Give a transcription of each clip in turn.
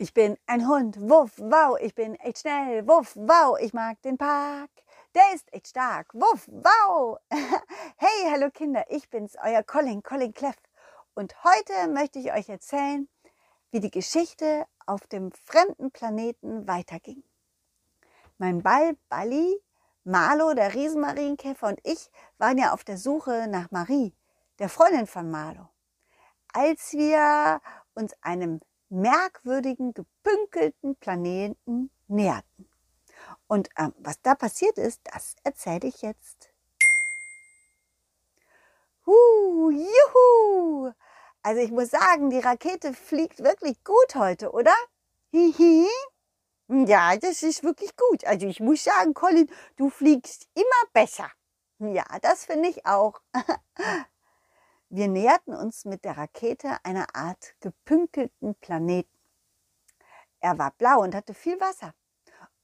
Ich bin ein Hund, wuff, wow, ich bin echt schnell, wuff, wow, ich mag den Park. Der ist echt stark, wuff, wow. Hey, hallo Kinder, ich bin's, euer Colin, Colin Cleff. Und heute möchte ich euch erzählen, wie die Geschichte auf dem fremden Planeten weiterging. Mein Ball Balli, Marlo, der Riesenmarienkäfer und ich waren ja auf der Suche nach Marie, der Freundin von Marlo. Als wir uns einem merkwürdigen, gepünkelten Planeten näherten. Und ähm, was da passiert ist, das erzähle ich jetzt. Huh, juhu! Also ich muss sagen, die Rakete fliegt wirklich gut heute, oder? Hihi. Ja, das ist wirklich gut. Also ich muss sagen, Colin, du fliegst immer besser. Ja, das finde ich auch. Wir näherten uns mit der Rakete einer Art gepünkelten Planeten. Er war blau und hatte viel Wasser.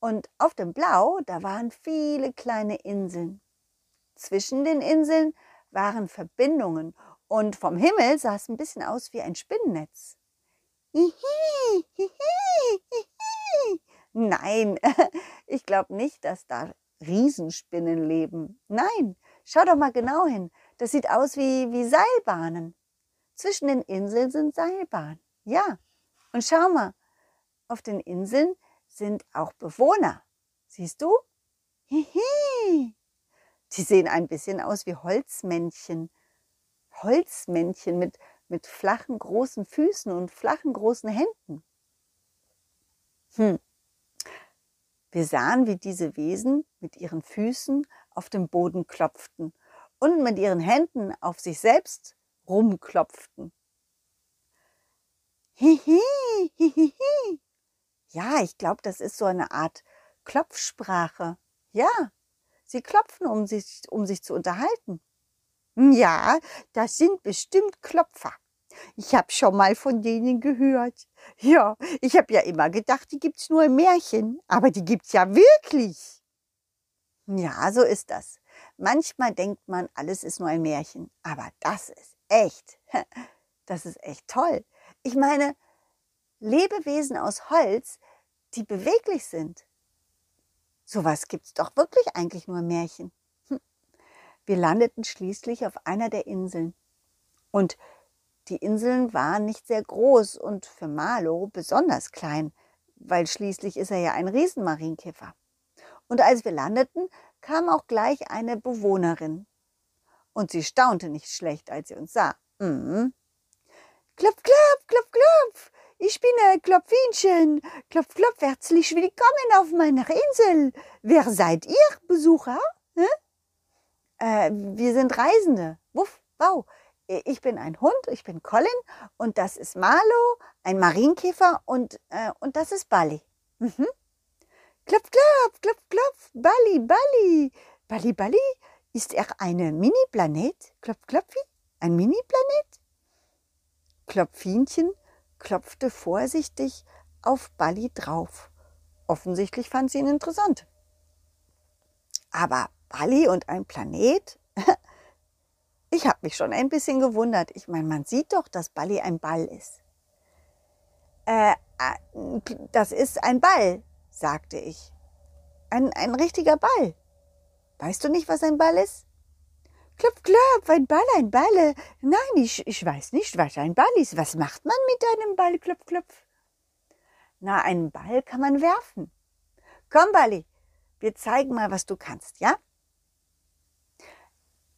Und auf dem Blau, da waren viele kleine Inseln. Zwischen den Inseln waren Verbindungen und vom Himmel sah es ein bisschen aus wie ein Spinnennetz. Hihi, hihi, hihi. Nein, ich glaube nicht, dass da Riesenspinnen leben. Nein, schau doch mal genau hin. Das sieht aus wie, wie Seilbahnen. Zwischen den Inseln sind Seilbahnen. Ja. Und schau mal, auf den Inseln sind auch Bewohner. Siehst du? Hihi. Die sehen ein bisschen aus wie Holzmännchen. Holzmännchen mit, mit flachen großen Füßen und flachen großen Händen. Hm. Wir sahen, wie diese Wesen mit ihren Füßen auf dem Boden klopften und mit ihren Händen auf sich selbst rumklopften. Hihi, hihihi. Ja, ich glaube, das ist so eine Art Klopfsprache. Ja, sie klopfen, um sich, um sich zu unterhalten. Ja, das sind bestimmt Klopfer. Ich habe schon mal von denen gehört. Ja, ich habe ja immer gedacht, die gibt's nur im Märchen, aber die gibt's ja wirklich. Ja, so ist das. Manchmal denkt man, alles ist nur ein Märchen, aber das ist echt. Das ist echt toll. Ich meine, Lebewesen aus Holz, die beweglich sind. Sowas gibt's doch wirklich eigentlich nur Märchen. Hm. Wir landeten schließlich auf einer der Inseln. Und die Inseln waren nicht sehr groß und für Marlo besonders klein, weil schließlich ist er ja ein Riesenmarienkäfer. Und als wir landeten, kam auch gleich eine Bewohnerin. Und sie staunte nicht schlecht, als sie uns sah. Mhm. Klopf, klopf, klopf, klopf. Ich bin ein Klopfinchen. Klopf, klopf, herzlich willkommen auf meiner Insel. Wer seid ihr, Besucher? Hm? Äh, wir sind Reisende. Wuff, wow. Ich bin ein Hund, ich bin Colin und das ist Marlo, ein Marienkäfer und, äh, und das ist Bali. Mhm. Klopf, klopf, klopf, klopf, Bali, Bali. Bali, Bali, ist er eine Mini-Planet? Klopf, klopfi, ein Mini-Planet? Klopfinchen klopfte vorsichtig auf Bali drauf. Offensichtlich fand sie ihn interessant. Aber Bali und ein Planet? Ich habe mich schon ein bisschen gewundert. Ich meine, man sieht doch, dass Bali ein Ball ist. Äh, äh das ist ein Ball, sagte ich. Ein, ein richtiger Ball. Weißt du nicht, was ein Ball ist? Klopf, klopf, ein Ball, ein Ball. Nein, ich, ich weiß nicht, was ein Ball ist. Was macht man mit einem Ball? Klopf, klopf. Na, einen Ball kann man werfen. Komm, Balli, wir zeigen mal, was du kannst, ja?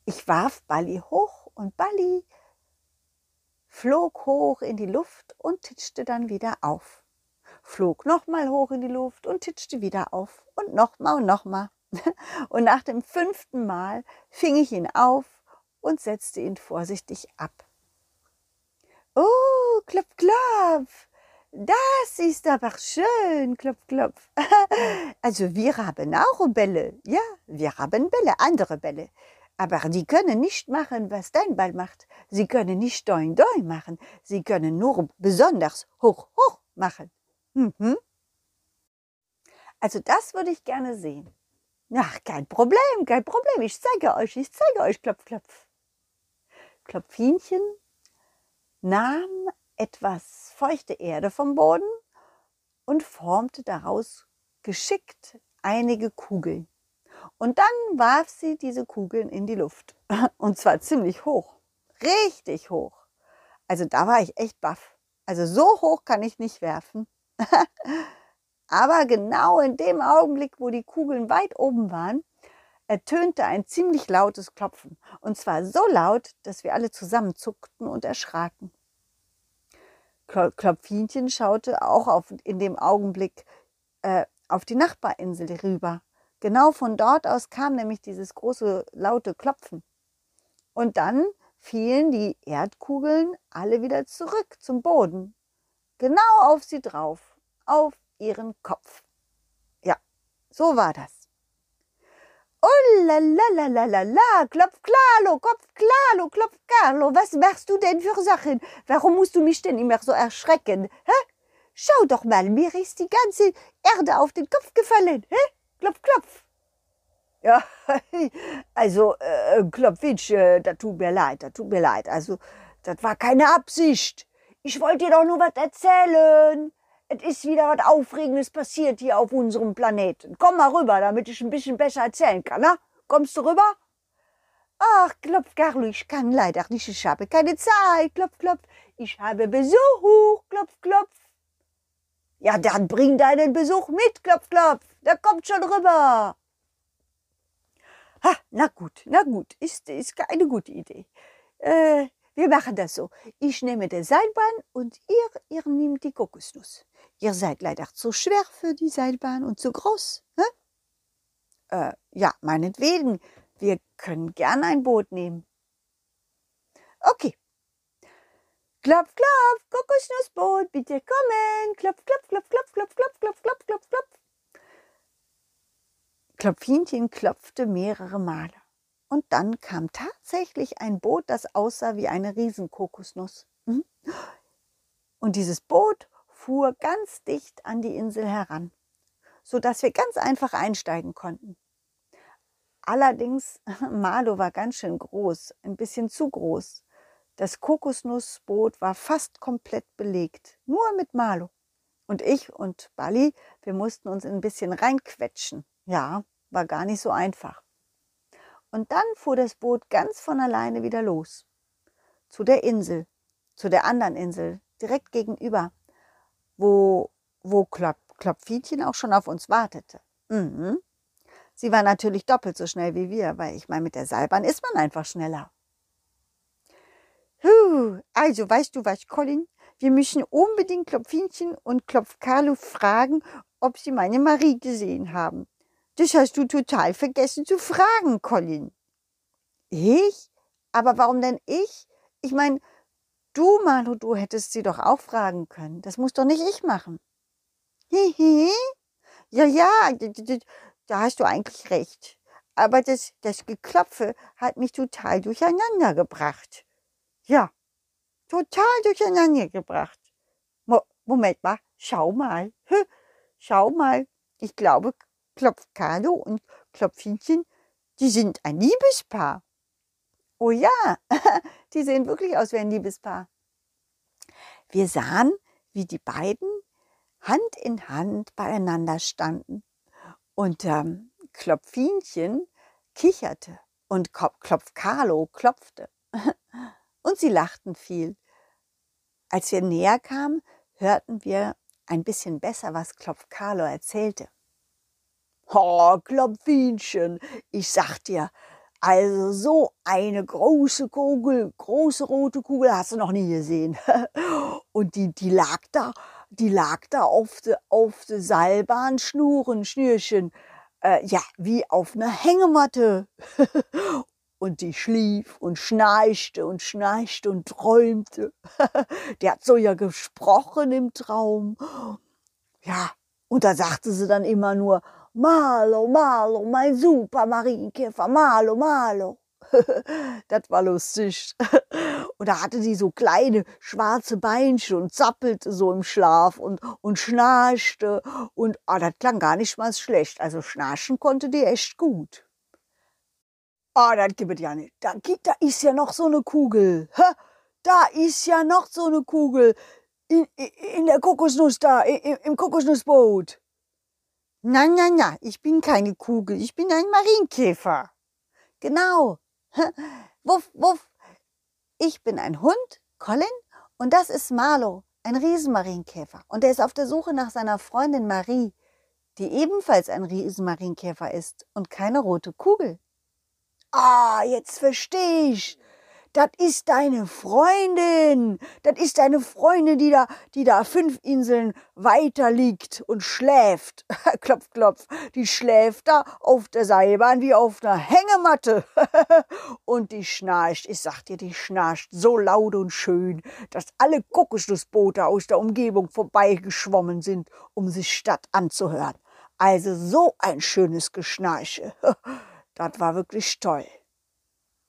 Ich warf Balli hoch und Balli flog hoch in die Luft und titschte dann wieder auf flog nochmal hoch in die Luft und titschte wieder auf und nochmal und nochmal. Und nach dem fünften Mal fing ich ihn auf und setzte ihn vorsichtig ab. Oh, klopf, klopf, das ist aber schön, klopf, klopf. Also wir haben auch Bälle, ja, wir haben Bälle, andere Bälle. Aber die können nicht machen, was dein Ball macht. Sie können nicht doing doing machen. Sie können nur besonders hoch hoch machen. Mhm. Also das würde ich gerne sehen. Ach, kein Problem, kein Problem. Ich zeige euch, ich zeige euch. Klopf, klopf. Klopfinchen nahm etwas feuchte Erde vom Boden und formte daraus geschickt einige Kugeln. Und dann warf sie diese Kugeln in die Luft. Und zwar ziemlich hoch. Richtig hoch. Also da war ich echt baff. Also so hoch kann ich nicht werfen. Aber genau in dem Augenblick, wo die Kugeln weit oben waren, ertönte ein ziemlich lautes Klopfen. Und zwar so laut, dass wir alle zusammenzuckten und erschraken. Klopfinchen schaute auch auf, in dem Augenblick äh, auf die Nachbarinsel rüber. Genau von dort aus kam nämlich dieses große laute Klopfen. Und dann fielen die Erdkugeln alle wieder zurück zum Boden. Genau auf sie drauf, auf ihren Kopf. Ja, so war das. Oh la la la la la klopf Klalo, Kopf Klalo, klopf Carlo, was machst du denn für Sachen? Warum musst du mich denn immer so erschrecken? Hä? Schau doch mal, mir ist die ganze Erde auf den Kopf gefallen. Hä? Klopf, klopf. Ja, also, äh, Klopfitsch, äh, da tut mir leid, da tut mir leid. Also, das war keine Absicht. Ich wollte dir doch nur was erzählen. Es ist wieder was Aufregendes passiert hier auf unserem Planeten. Komm mal rüber, damit ich ein bisschen besser erzählen kann, na? Kommst du rüber? Ach, klopf, Carlo, ich kann leider nicht, ich habe keine Zeit. Klopf, klopf. Ich habe Besuch, klopf, klopf. Ja, dann bring deinen Besuch mit, klopf, klopf. Der kommt schon rüber. Ha, na gut, na gut, ist, ist eine gute Idee. Äh, wir machen das so. Ich nehme den Seilbahn und ihr, ihr nehmt die Kokosnuss. Ihr seid leider zu schwer für die Seilbahn und zu groß. Ne? Äh, ja, meinetwegen. Wir können gern ein Boot nehmen. Okay. Klopf, klopf, Kokosnussboot, bitte kommen. Klopf, klopf, klopf, klopf, klopf, klopf, klopf, klopf, klopf, klopf. Klopfinchen klopfte mehrere Male. Und dann kam tatsächlich ein Boot, das aussah wie eine Riesenkokosnuss. Mhm. Und dieses Boot fuhr ganz dicht an die Insel heran, so dass wir ganz einfach einsteigen konnten. Allerdings, Malo war ganz schön groß, ein bisschen zu groß. Das Kokosnussboot war fast komplett belegt, nur mit Malo. Und ich und Bali, wir mussten uns ein bisschen reinquetschen. Ja, war gar nicht so einfach. Und dann fuhr das Boot ganz von alleine wieder los. Zu der Insel, zu der anderen Insel, direkt gegenüber, wo, wo Klop, Klopfietchen auch schon auf uns wartete. Mhm. Sie war natürlich doppelt so schnell wie wir, weil ich meine, mit der Seilbahn ist man einfach schneller. Huh, also weißt du was, Colin? Wir müssen unbedingt Klopfinchen und Klopfkarlo fragen, ob sie meine Marie gesehen haben. Das hast du total vergessen zu fragen, Colin. Ich? Aber warum denn ich? Ich meine, du, Manu, du hättest sie doch auch fragen können. Das muss doch nicht ich machen. Hihi. Ja, ja, da hast du eigentlich recht. Aber das, das Geklopfe hat mich total durcheinander gebracht. Ja, total durcheinander gebracht. Mo Moment mal, schau mal. Schau mal. Ich glaube, Klopfkado und Klopfinchen, die sind ein Liebespaar. Oh ja, die sehen wirklich aus wie ein Liebespaar. Wir sahen, wie die beiden Hand in Hand beieinander standen und ähm, Klopfinchen kicherte und Klopfkarlo klopfte. Und sie lachten viel. Als wir näher kamen, hörten wir ein bisschen besser, was Klopfkarlo erzählte. Oh, Klopfinchen, ich sag dir, also so eine große Kugel, große rote Kugel hast du noch nie gesehen. Und die, die lag da, die lag da auf der auf de Seilbahn, Schnuren, Schnürchen, äh, ja, wie auf einer Hängematte. Und die schlief und schnarchte und schnarchte und träumte. Der hat so ja gesprochen im Traum. Ja, und da sagte sie dann immer nur, Malo, Malo, mein super Marienkäfer, Malo, Malo. das war lustig. Und da hatte sie so kleine schwarze Beinchen und zappelte so im Schlaf und, und schnarchte. Und oh, das klang gar nicht mal schlecht. Also schnarchen konnte die echt gut. Ah, oh, das gibt ja nicht. Da, da ist ja noch so eine Kugel. Da ist ja noch so eine Kugel. in, in der Kokosnuss da, im, im Kokosnussboot. Nein, nein, nein, ich bin keine Kugel, ich bin ein Marienkäfer. Genau. Wuff, wuff. Ich bin ein Hund, Colin, und das ist Marlo, ein Riesenmarienkäfer. Und er ist auf der Suche nach seiner Freundin Marie, die ebenfalls ein Riesenmarienkäfer ist und keine rote Kugel. Ah, jetzt verstehe ich das ist deine Freundin. Das ist deine Freundin, die da, die da fünf Inseln weiter liegt und schläft. klopf, klopf. Die schläft da auf der Seilbahn wie auf einer Hängematte. und die schnarcht. Ich sag dir, die schnarcht so laut und schön, dass alle Kokosnussboote aus der Umgebung vorbeigeschwommen sind, um sich statt anzuhören. Also so ein schönes Geschnarche. das war wirklich toll.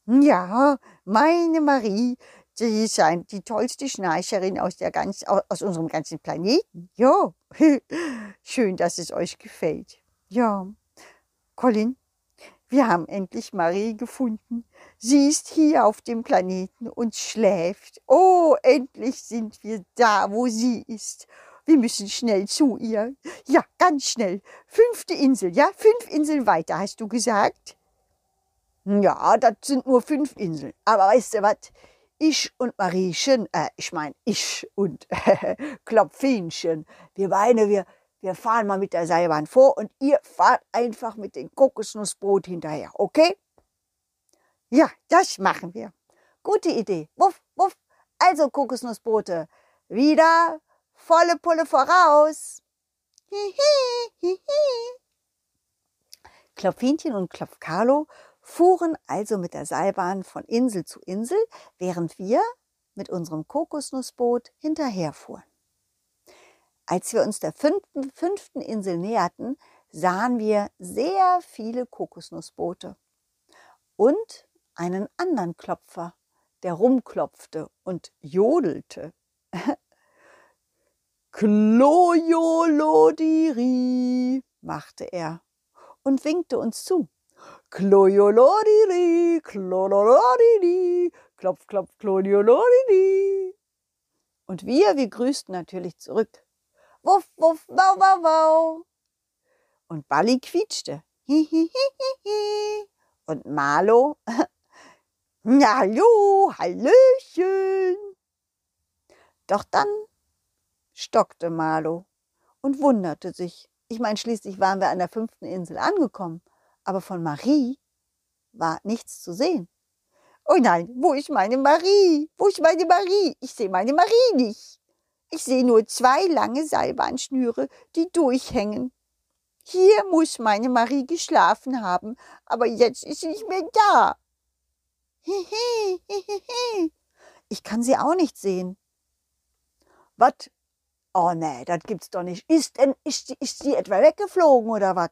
Ja, meine Marie, sie ist ein, die tollste Schnarcherin aus, der ganz, aus unserem ganzen Planeten. Ja, schön, dass es euch gefällt. Ja, Colin, wir haben endlich Marie gefunden. Sie ist hier auf dem Planeten und schläft. Oh, endlich sind wir da, wo sie ist. Wir müssen schnell zu ihr. Ja, ganz schnell. Fünfte Insel, ja? Fünf Inseln weiter, hast du gesagt? Ja, das sind nur fünf Inseln. Aber weißt du was? Ich und Mariechen, äh, ich meine ich und Klopfinchen, wir beide, wir, wir fahren mal mit der Seilbahn vor und ihr fahrt einfach mit dem Kokosnussbrot hinterher, okay? Ja, das machen wir. Gute Idee. Wuff, wuff. Also Kokosnussbrote, wieder volle Pulle voraus. Hihi, hihi. Klopfinchen und Klopfkarlo fuhren also mit der Seilbahn von Insel zu Insel, während wir mit unserem Kokosnussboot hinterherfuhren. Als wir uns der fünften, fünften Insel näherten, sahen wir sehr viele Kokosnussboote und einen anderen Klopfer, der rumklopfte und jodelte. Klojolodiri, machte er und winkte uns zu. Klojolodiri, klololodiri, klopf, klopf, klojolodiri. Und wir, wir grüßten natürlich zurück. Wuff, wuff, wau, wau, wau. Und Balli quietschte. Hi, hi, hi, hi, hi. Und Marlo, hallo, hallöchen. Doch dann stockte Marlo und wunderte sich. Ich meine, schließlich waren wir an der fünften Insel angekommen aber von Marie war nichts zu sehen. Oh nein, wo ist meine Marie? Wo ist meine Marie? Ich sehe meine Marie nicht. Ich sehe nur zwei lange Seilbahnschnüre, die durchhängen. Hier muss meine Marie geschlafen haben, aber jetzt ist sie nicht mehr da. Ich kann sie auch nicht sehen. Was? Oh nee, das gibt's doch nicht. Ist denn, ist, ist sie etwa weggeflogen oder was?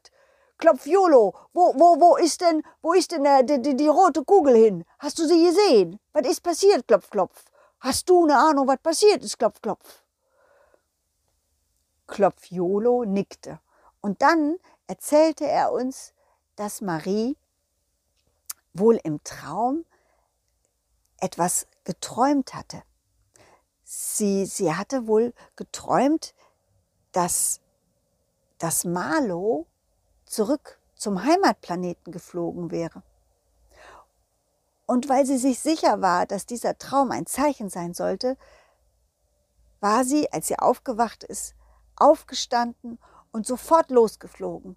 Klopfiolo, wo, wo, wo ist denn, wo ist denn äh, die, die, die rote Kugel hin? Hast du sie gesehen? Was ist passiert, Klopf, Klopf? Hast du eine Ahnung, was passiert ist, Klopf, Klopf? Klopfiolo nickte. Und dann erzählte er uns, dass Marie wohl im Traum etwas geträumt hatte. Sie, sie hatte wohl geträumt, dass, dass Marlo zurück zum Heimatplaneten geflogen wäre. Und weil sie sich sicher war, dass dieser Traum ein Zeichen sein sollte, war sie, als sie aufgewacht ist, aufgestanden und sofort losgeflogen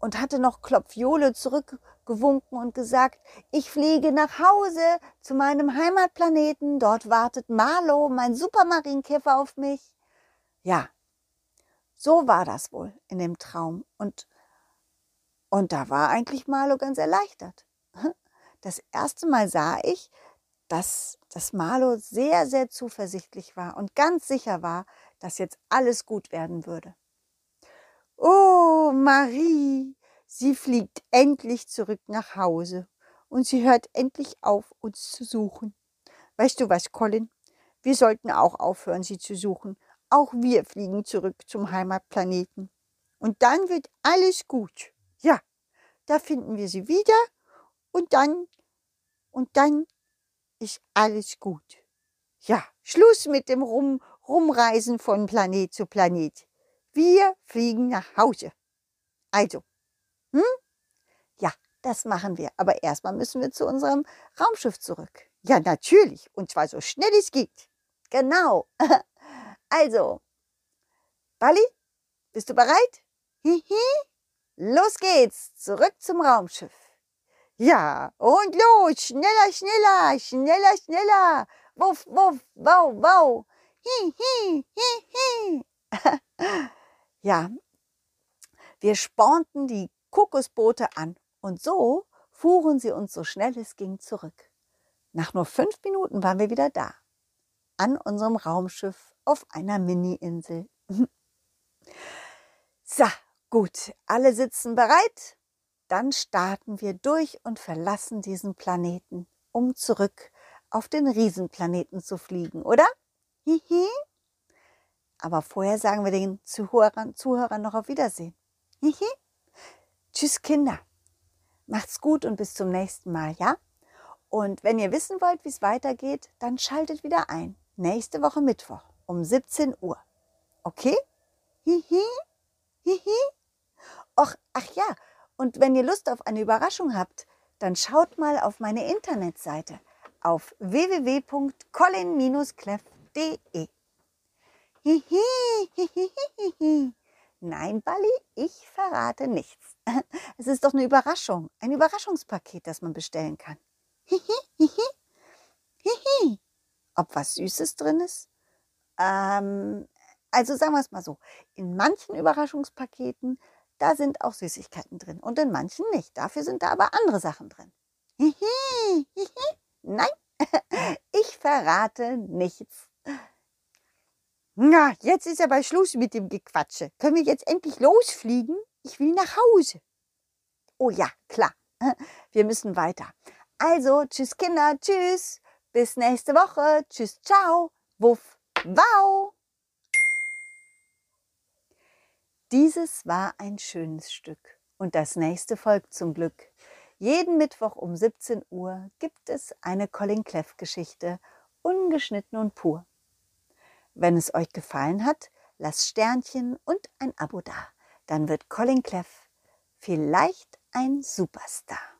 und hatte noch Klopfiole zurückgewunken und gesagt, ich fliege nach Hause zu meinem Heimatplaneten, dort wartet Marlo, mein Supermarienkäfer auf mich. Ja, so war das wohl in dem Traum und und da war eigentlich Marlo ganz erleichtert. Das erste Mal sah ich, dass, dass Marlo sehr, sehr zuversichtlich war und ganz sicher war, dass jetzt alles gut werden würde. Oh, Marie, sie fliegt endlich zurück nach Hause und sie hört endlich auf, uns zu suchen. Weißt du was, Colin? Wir sollten auch aufhören, sie zu suchen. Auch wir fliegen zurück zum Heimatplaneten. Und dann wird alles gut. Ja, da finden wir sie wieder und dann, und dann ist alles gut. Ja, Schluss mit dem Rum, rumreisen von Planet zu Planet. Wir fliegen nach Hause. Also, hm? Ja, das machen wir. Aber erstmal müssen wir zu unserem Raumschiff zurück. Ja, natürlich. Und zwar so schnell es geht. Genau. Also, Bali, bist du bereit? Hihi. Los geht's. Zurück zum Raumschiff. Ja, und los. Schneller, schneller, schneller, schneller. Wuff, wuff, wow, wow. Hi, hi, hi, hi. ja, wir spornten die Kokosboote an und so fuhren sie uns so schnell es ging zurück. Nach nur fünf Minuten waren wir wieder da, an unserem Raumschiff auf einer Mini-Insel. so, gut, alle sitzen bereit? Dann starten wir durch und verlassen diesen Planeten, um zurück auf den Riesenplaneten zu fliegen, oder? Hihi. Aber vorher sagen wir den Zuhörern, Zuhörern noch auf Wiedersehen. Hihi. Tschüss, Kinder. Macht's gut und bis zum nächsten Mal, ja? Und wenn ihr wissen wollt, wie es weitergeht, dann schaltet wieder ein. Nächste Woche Mittwoch um 17 Uhr. Okay? Hihi. Hihi. Och, ach ja. Und wenn ihr Lust auf eine Überraschung habt, dann schaut mal auf meine Internetseite auf www.colin-cleff.de. Nein, Bali, ich verrate nichts. Es ist doch eine Überraschung, ein Überraschungspaket, das man bestellen kann. Ob was Süßes drin ist? Ähm, also sagen wir es mal so, in manchen Überraschungspaketen, da sind auch Süßigkeiten drin und in manchen nicht. Dafür sind da aber andere Sachen drin. Nein, ich verrate nichts. Na, jetzt ist aber Schluss mit dem Gequatsche. Können wir jetzt endlich losfliegen? Ich will nach Hause. Oh ja, klar. Wir müssen weiter. Also, tschüss Kinder, tschüss. Bis nächste Woche. Tschüss, ciao. Wuff, wow. Dieses war ein schönes Stück. Und das nächste folgt zum Glück. Jeden Mittwoch um 17 Uhr gibt es eine Colin Cleff Geschichte, ungeschnitten und pur. Wenn es euch gefallen hat, lasst Sternchen und ein Abo da. Dann wird Colin Cleff vielleicht ein Superstar.